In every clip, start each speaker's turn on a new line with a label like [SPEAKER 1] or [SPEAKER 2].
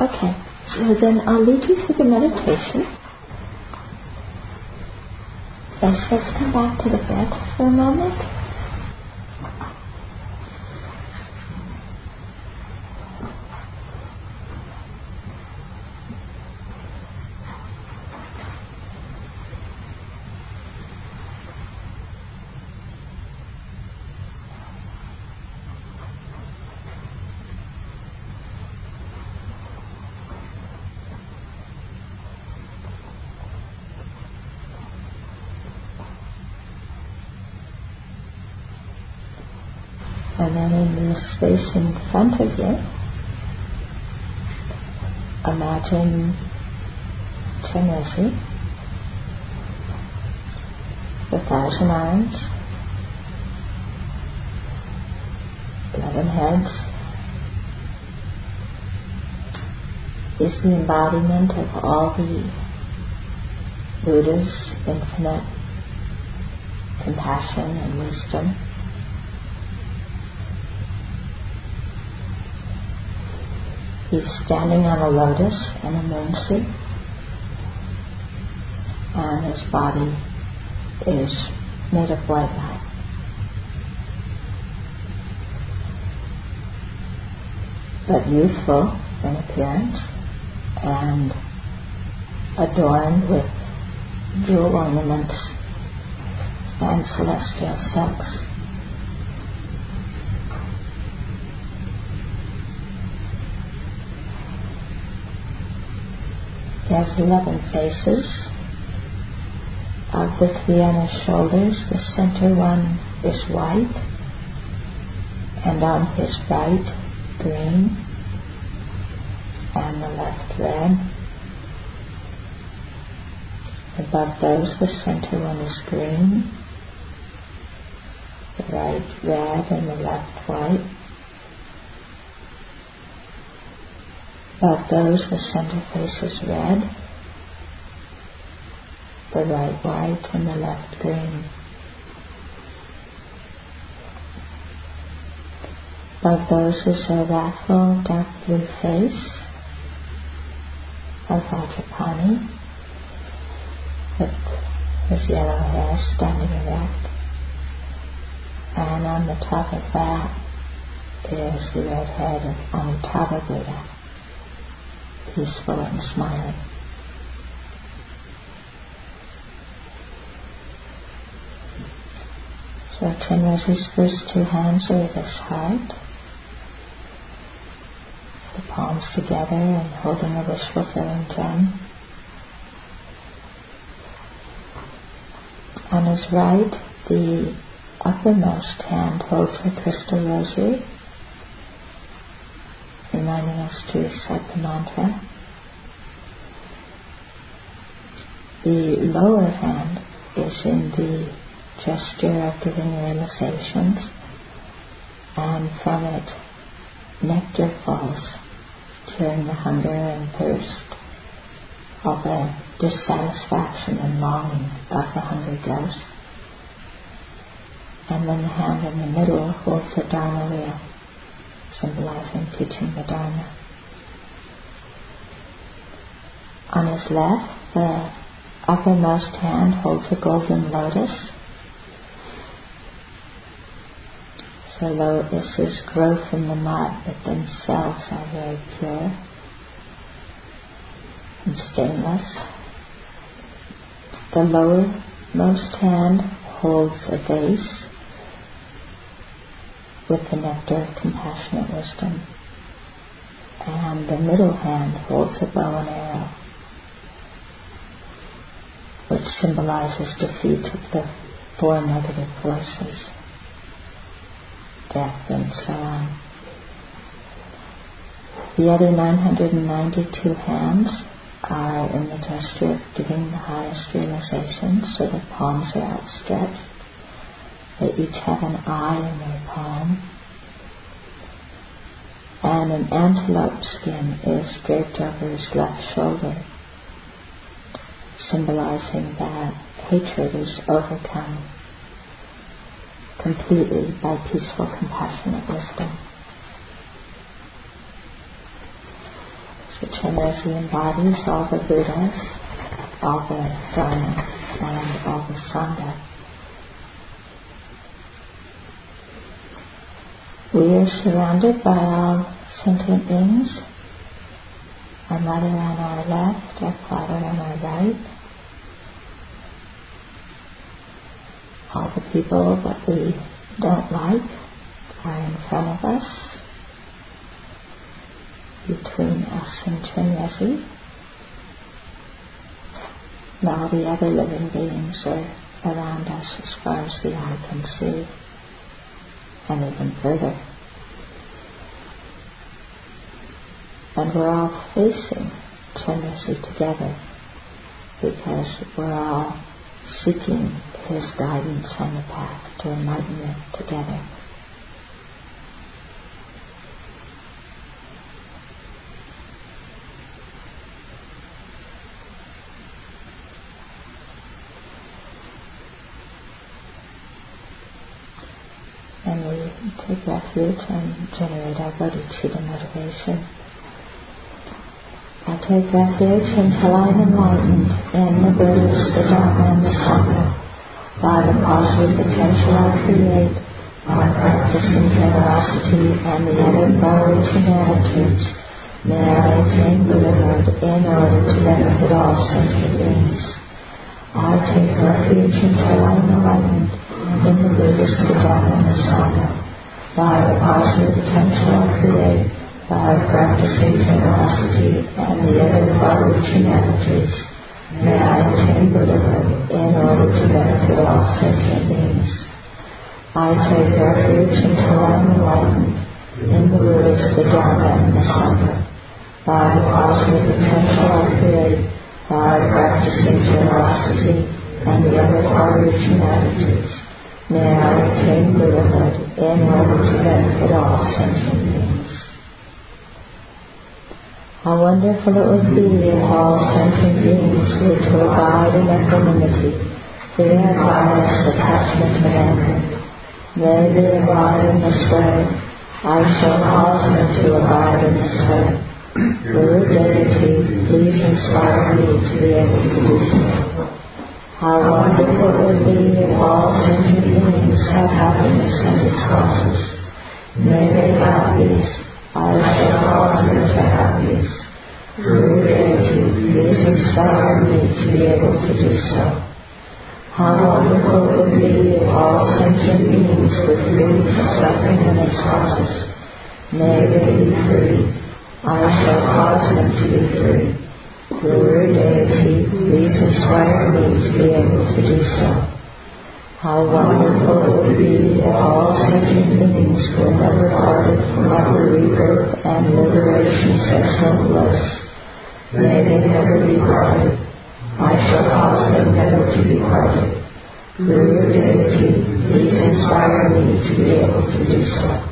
[SPEAKER 1] Okay, so then I'll lead you through the meditation. First, let's come back to the breath for a moment. and then in the space in front of you, imagine Chenrezig, the thousand arms, eleven heads, is the embodiment of all the Buddha's infinite compassion and wisdom. He's standing on a lotus in a moon and his body is made of white light. But youthful in appearance and adorned with jewel ornaments and celestial silks. Has 11 faces. Of the his shoulders, the center one is white, and on his right, green, and the left, red. Above those, the center one is green, the right red, and the left white. Of those, the center face is red, the right white, and the left green. Above those is a wrathful dark blue face of Vajrapani with his yellow hair standing erect. And on the top of that is the red head of Amitabha Buddha peaceful and smiling. So Chenrezig's first two hands with his heart, the palms together and holding a wish fulfilling gem. On his right, the uppermost hand holds a crystal rosary reminding us to recite the mantra. The lower hand is in the gesture of giving realizations, and from it nectar falls during the hunger and thirst of the dissatisfaction and longing of the hungry ghost. And then the hand in the middle holds the Dharma wheel symbolizing teaching the Dharma. On his left, the uppermost hand holds a golden lotus. So lotuses grow from the mud, but themselves are very pure and stainless. The lowermost hand holds a vase with the nectar of compassionate wisdom. And the middle hand holds a bow and arrow, which symbolizes defeat of the four negative forces, death and so on. The other 992 hands are in the gesture of giving the highest realization, so the palms are outstretched they each have an eye in their palm. And an antelope skin is draped over his left shoulder, symbolizing that hatred is overcome completely by peaceful, compassionate wisdom. The Chenrezig embodies all the Buddhas, all the Dharma, and all the Sangha. We are surrounded by all sentient beings. Our mother on our left, our father on our right. All the people that we don't like are in front of us, between us and Chenrezig. And all the other living beings are around us as far as the eye can see, and even further. And we're all facing Chenrezig together because we're all seeking his guidance on the path to enlightenment together. And we take refuge and generate our bodhicitta motivation. I take refuge until I am enlightened in the Buddhas, the Dharma, and the Sangha. By the positive potential I create, by practicing generosity and the other far-reaching attitudes, may I attain Buddhahood in order to benefit all sentient beings. I take refuge until I am enlightened in the Buddhas, the Dharma, and the Sangha. By the positive potential I create, by practicing generosity and the other far-reaching attitudes, may I attain Buddhahood in order to benefit all sentient beings. I take refuge until I am enlightened in the Buddhas, the Dharma, and the Sangha. By the positive potential I create, by practicing generosity and the other far-reaching attitudes, may I attain Buddhahood in order to benefit all sentient. How wonderful it would be if all sentient beings were to abide in equanimity, free of bias, attachment, and anger. May they abide in this way. I shall cause them to abide in this way. Guru Deity, please inspire me to be able to do so. How wonderful it would be if all sentient beings had happiness and its causes. May they have peace I shall cause them to have peace. Guru Deity, please inspire me to be able to do so. How wonderful it would be if all sentient beings were free from suffering and its causes. May they be free. I shall cause them to be free. Guru Deity, please inspire me to be able to do so. How wonderful it would be if all sentient beings were never parted from utter rebirth and liberation sexual bliss. May they never be parted. I shall cause them never to be parted. Guru Deity, please inspire me to be able to do so.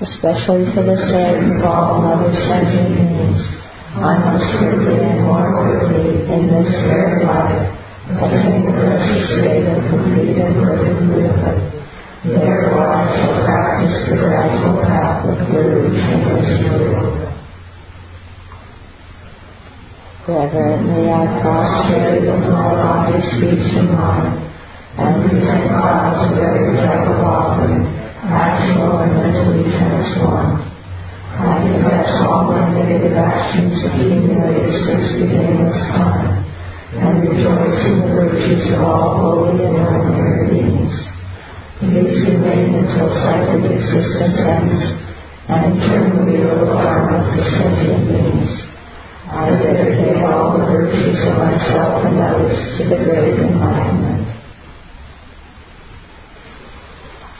[SPEAKER 1] Especially for the sake of all other sentient beings, I must quickly more quickly in this very life. Attain the precious state of complete and perfect Buddhahood. Therefore I shall practice the gradual path of Guru and Reverently I prostrate with my body, speech, and mind, and present God to every type of offering, actual and mentally transformed. I confess all my negative actions accumulated since beginning this time and rejoice in the virtues of all holy and ordinary beings. These remain until cyclic existence ends, and turn the wheel of karma sentient beings. I dedicate all the virtues of myself and others to the great enlightenment. This ground anointed with perfume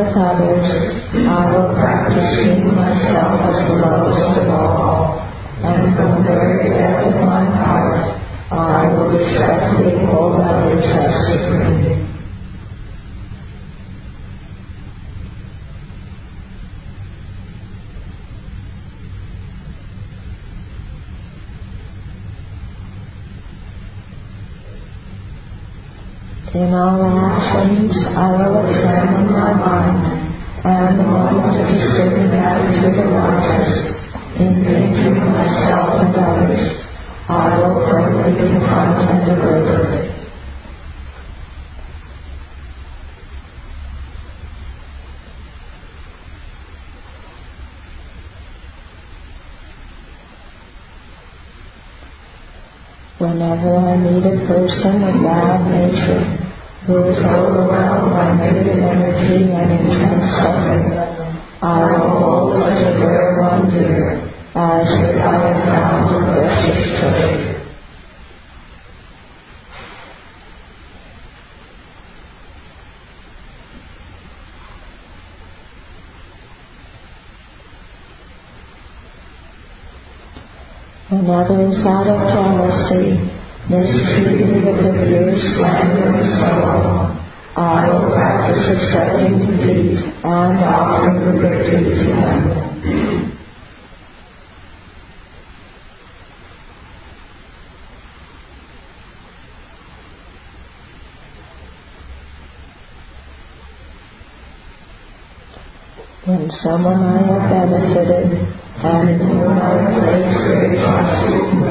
[SPEAKER 1] with others, I will practice seeing myself as the lowest of all, and from the very depth of my heart, I will respect the others as supreme. I will examine my mind, and the moment of discerning that to the righteous, in myself and others, I will firmly confront and deliver. Whenever I meet a person of wild nature, who is overwhelmed by negative energy and intense suffering, I will hold such a rare one dear as I had found a precious treasure. and others out of jealousy, mistreated with abuse, slander, and sorrow. I will practice accepting defeat and offering the victory to them. When someone I have benefited and in whom I place great trust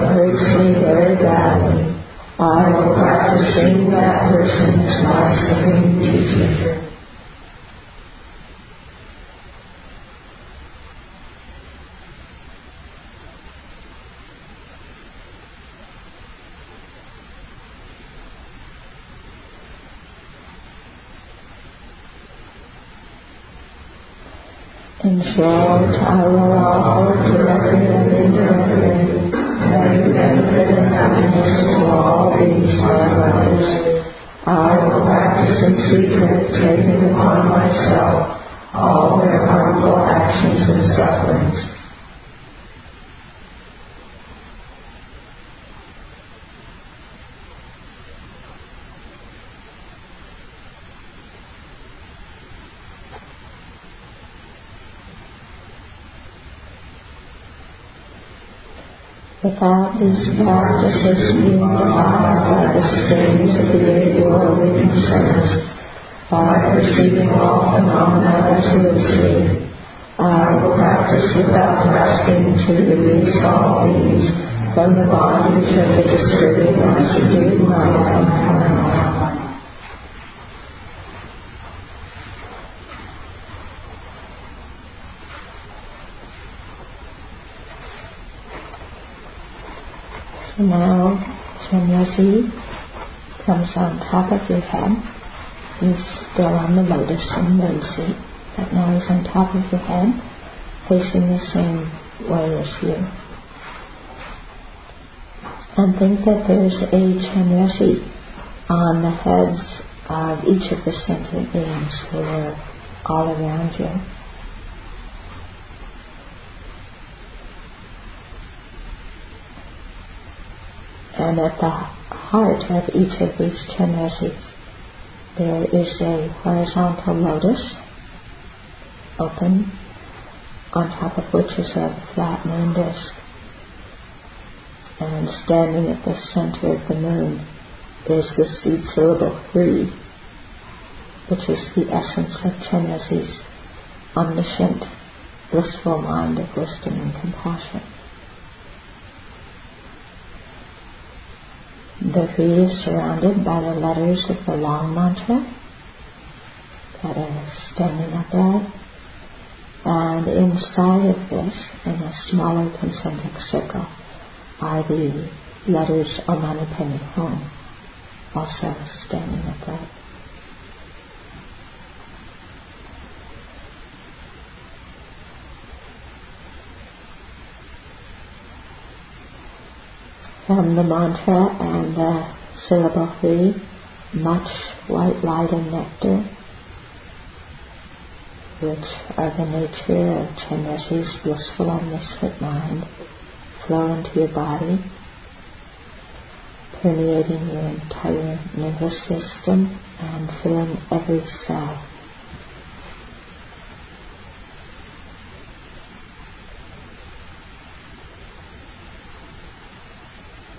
[SPEAKER 1] hurts me very badly, I will practice seeing that person as my supreme teacher. In short, I will offer directly and secret, taking upon myself all their harmful actions and sufferings. without these practices being defined by the states of behavioral concerns, by perceiving all phenomena as I will practice without grasping to release all these from the bondage of the disturbing subdued mind now Chenrezig comes on top of your head. He's still on the lotus and moon seat, but now he's on top of your head, facing the same way as you. And think that there's a Chenrezig on the heads of each of the sentient beings who are all around you. And at the heart of each of these Chenrezigs, there is a horizontal lotus, open, on top of which is a flat moon disk. And standing at the center of the moon is the seed syllable three, which is the essence of Chenrezig's, omniscient, blissful mind of wisdom and compassion. The tree is surrounded by the letters of the long mantra that are standing upright. And inside of this, in a smaller concentric circle, are the letters Om Mani Padme Hum, also standing upright. From the mantra and the syllable three, much white light and nectar, which are the nature of Chenrezig's blissful omniscient mind, flow into your body, permeating your entire nervous system and filling every cell.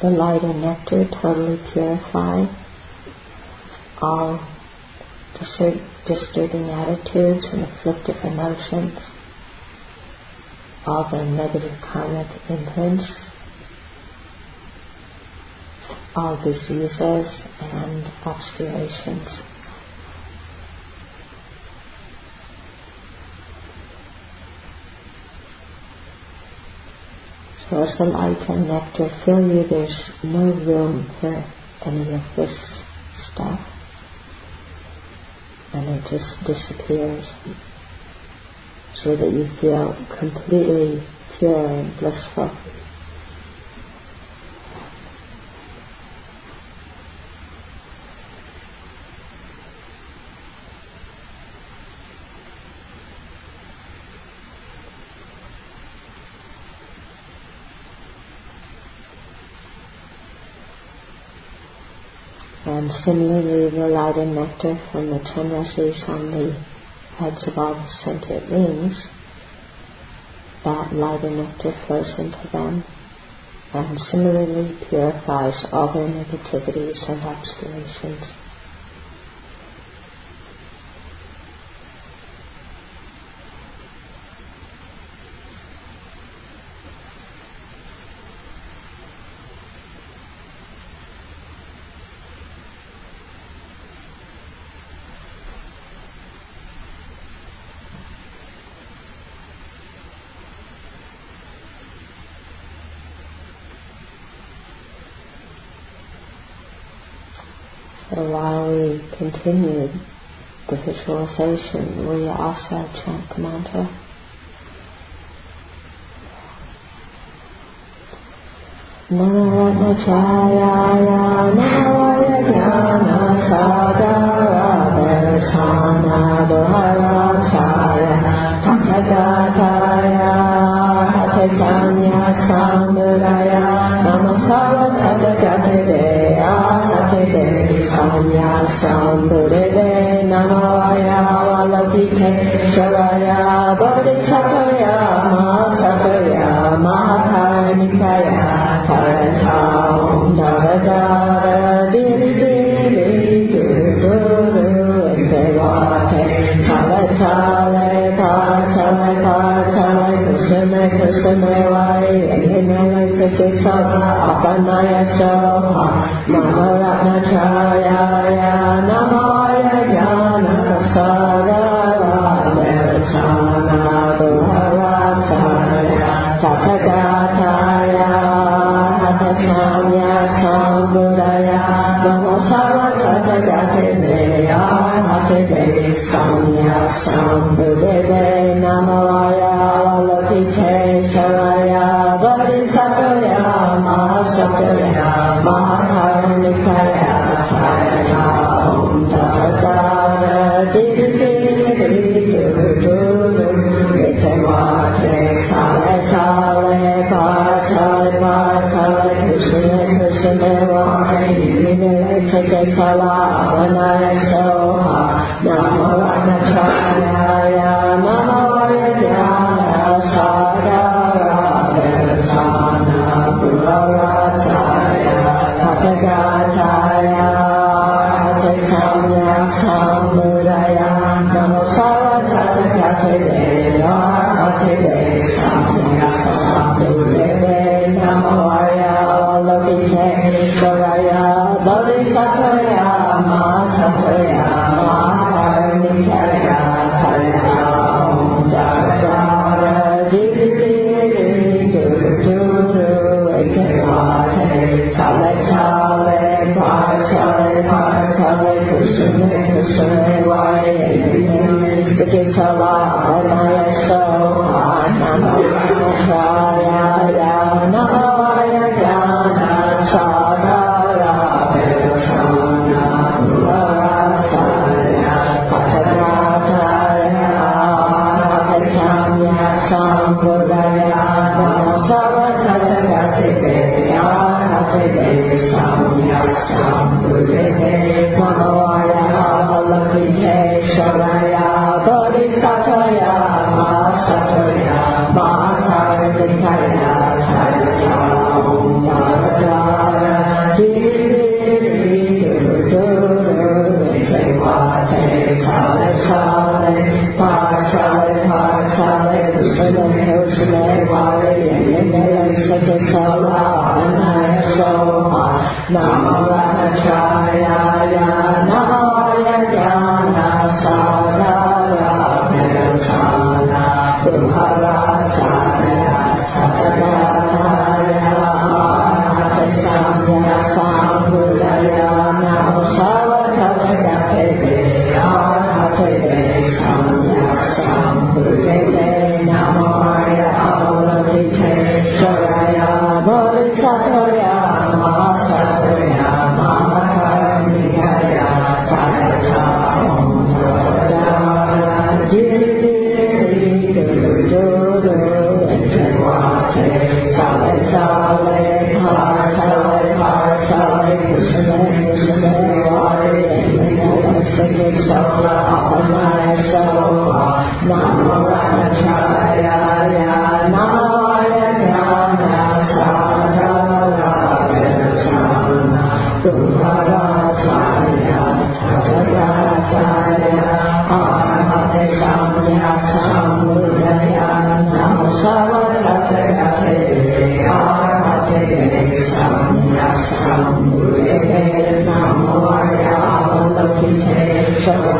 [SPEAKER 1] The light and nectar totally purify all disturbing attitudes and afflictive emotions, all the negative karmic imprints, all diseases and obscurations. So as the light and nectar fill you, there's no room for any of this stuff. And it just disappears so that you feel completely pure and blissful. And similarly, the light nectar from the Chenrezigs on the heads of all the sentient beings, that light and nectar flows into them and similarly purifies all their negativities and obscurations. So while we continue the visualization, we also chant the mantra. Naratnachayaya Navaya Jnana Sadara Darsana Bharataya Samya Sambuddhaya Muchas gracias.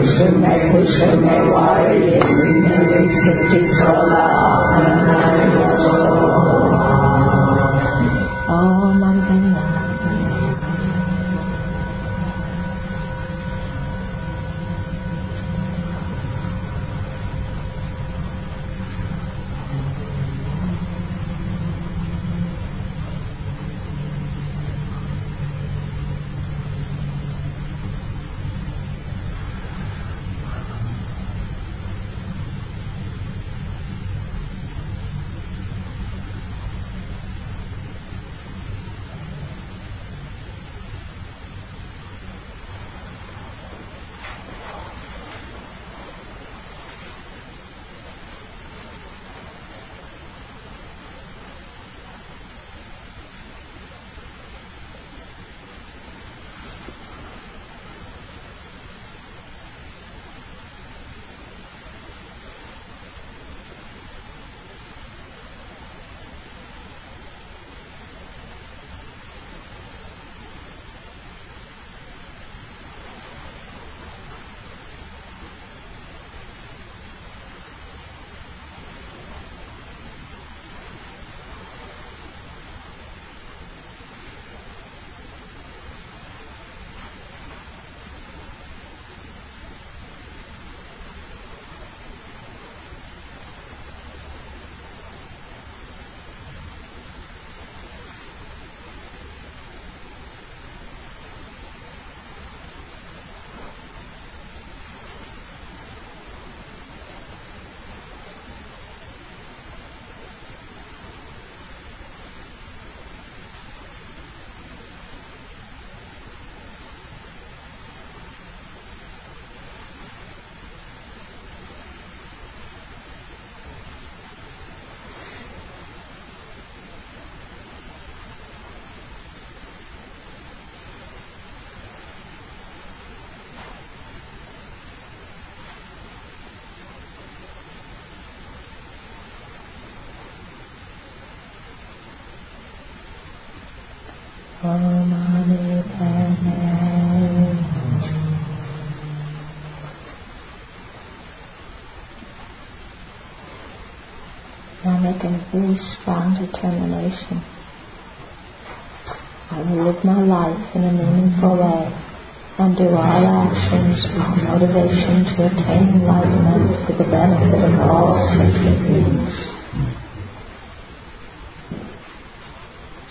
[SPEAKER 1] Krishna, Krishna, Hare Hare, Hare Hare, Krishna, Krishna, Now make a very strong determination. I will live my life in a meaningful way and do all actions with the motivation to attain enlightenment for the benefit of all sentient beings.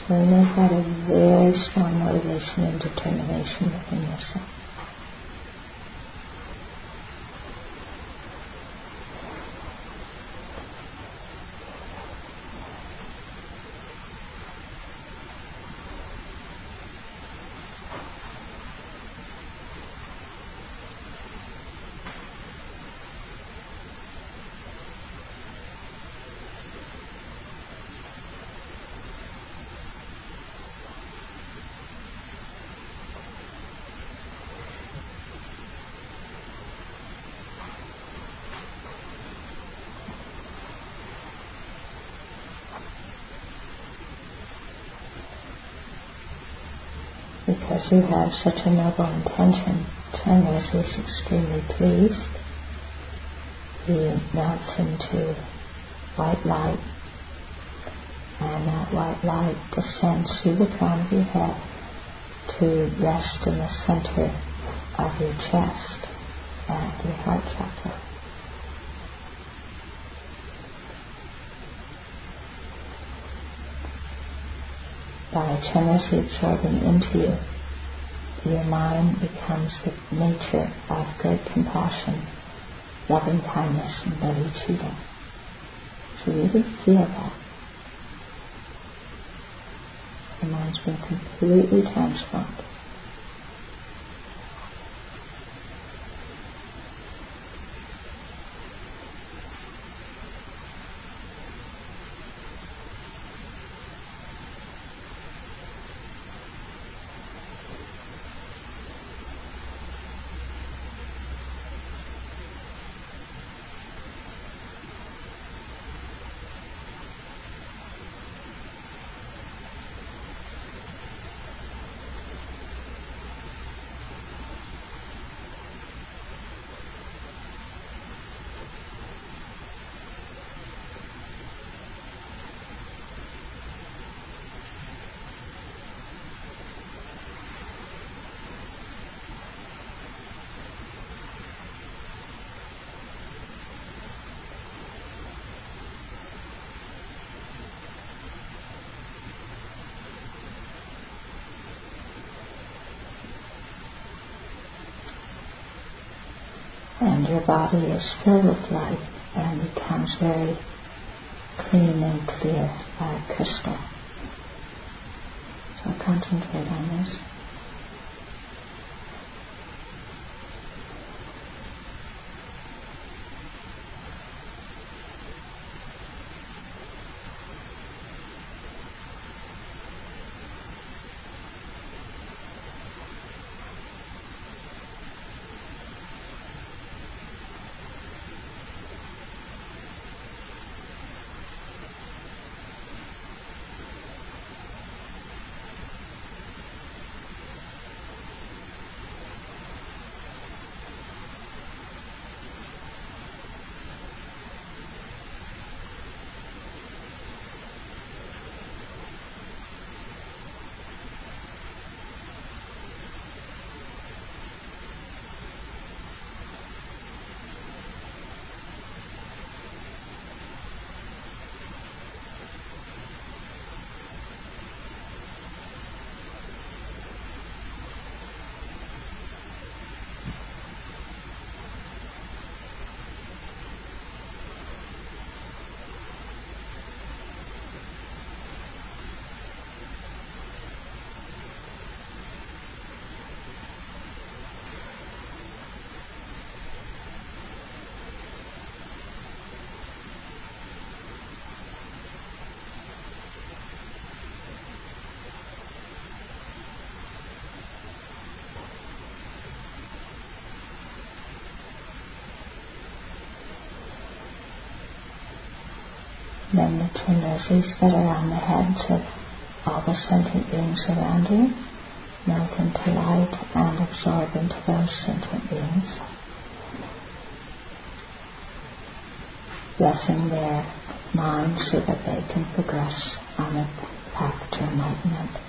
[SPEAKER 1] So make that a very strong motivation and determination because you have such a noble intention, Chenrezig is extremely pleased. He melts into white light, and that white light descends through the crown of your head to rest in the center of your chest at your heart chakra. By generously absorbing into you, your mind becomes the nature of great compassion, loving kindness, and bodhicitta. So really feel that. The mind's been completely transformed. And your body is filled with light and becomes very clean and clear like crystal. So concentrate on this. Then the roses that are on the heads of all the sentient beings around you melt into light and absorb into those sentient beings. Blessing their minds so that they can progress on the path to enlightenment.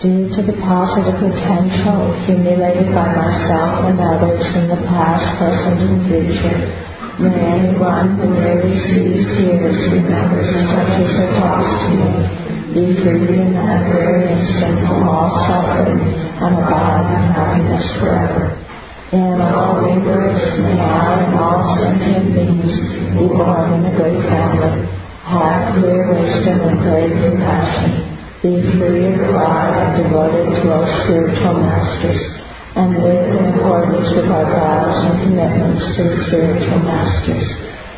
[SPEAKER 1] Due to the positive potential accumulated by myself and others in the past, present, and future, may anyone who merely sees, hears, remembers, touches or talks to me. Be free in that very instant from all suffering and abide in happiness forever. In all rebirths, may I and all sentient beings be born in a good family, have clear wisdom and great compassion, of pride and devoted to our spiritual masters, and live in accordance with our vows and commitments to the spiritual masters.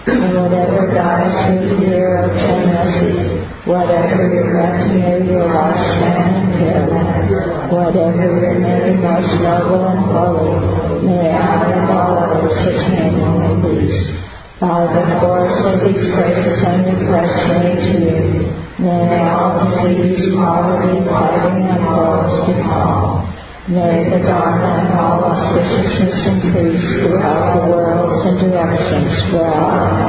[SPEAKER 1] And whatever guides you here, O Chenrezig, whatever your retinue, your lifespan and pyramid, whatever your name most noble and holy, may I and all others attain in peace. By the force of these graces and requests made to you, May all disease, poverty, fighting, and quarrels calm. May the Dharma and all auspiciousness increase throughout the worlds and directions where I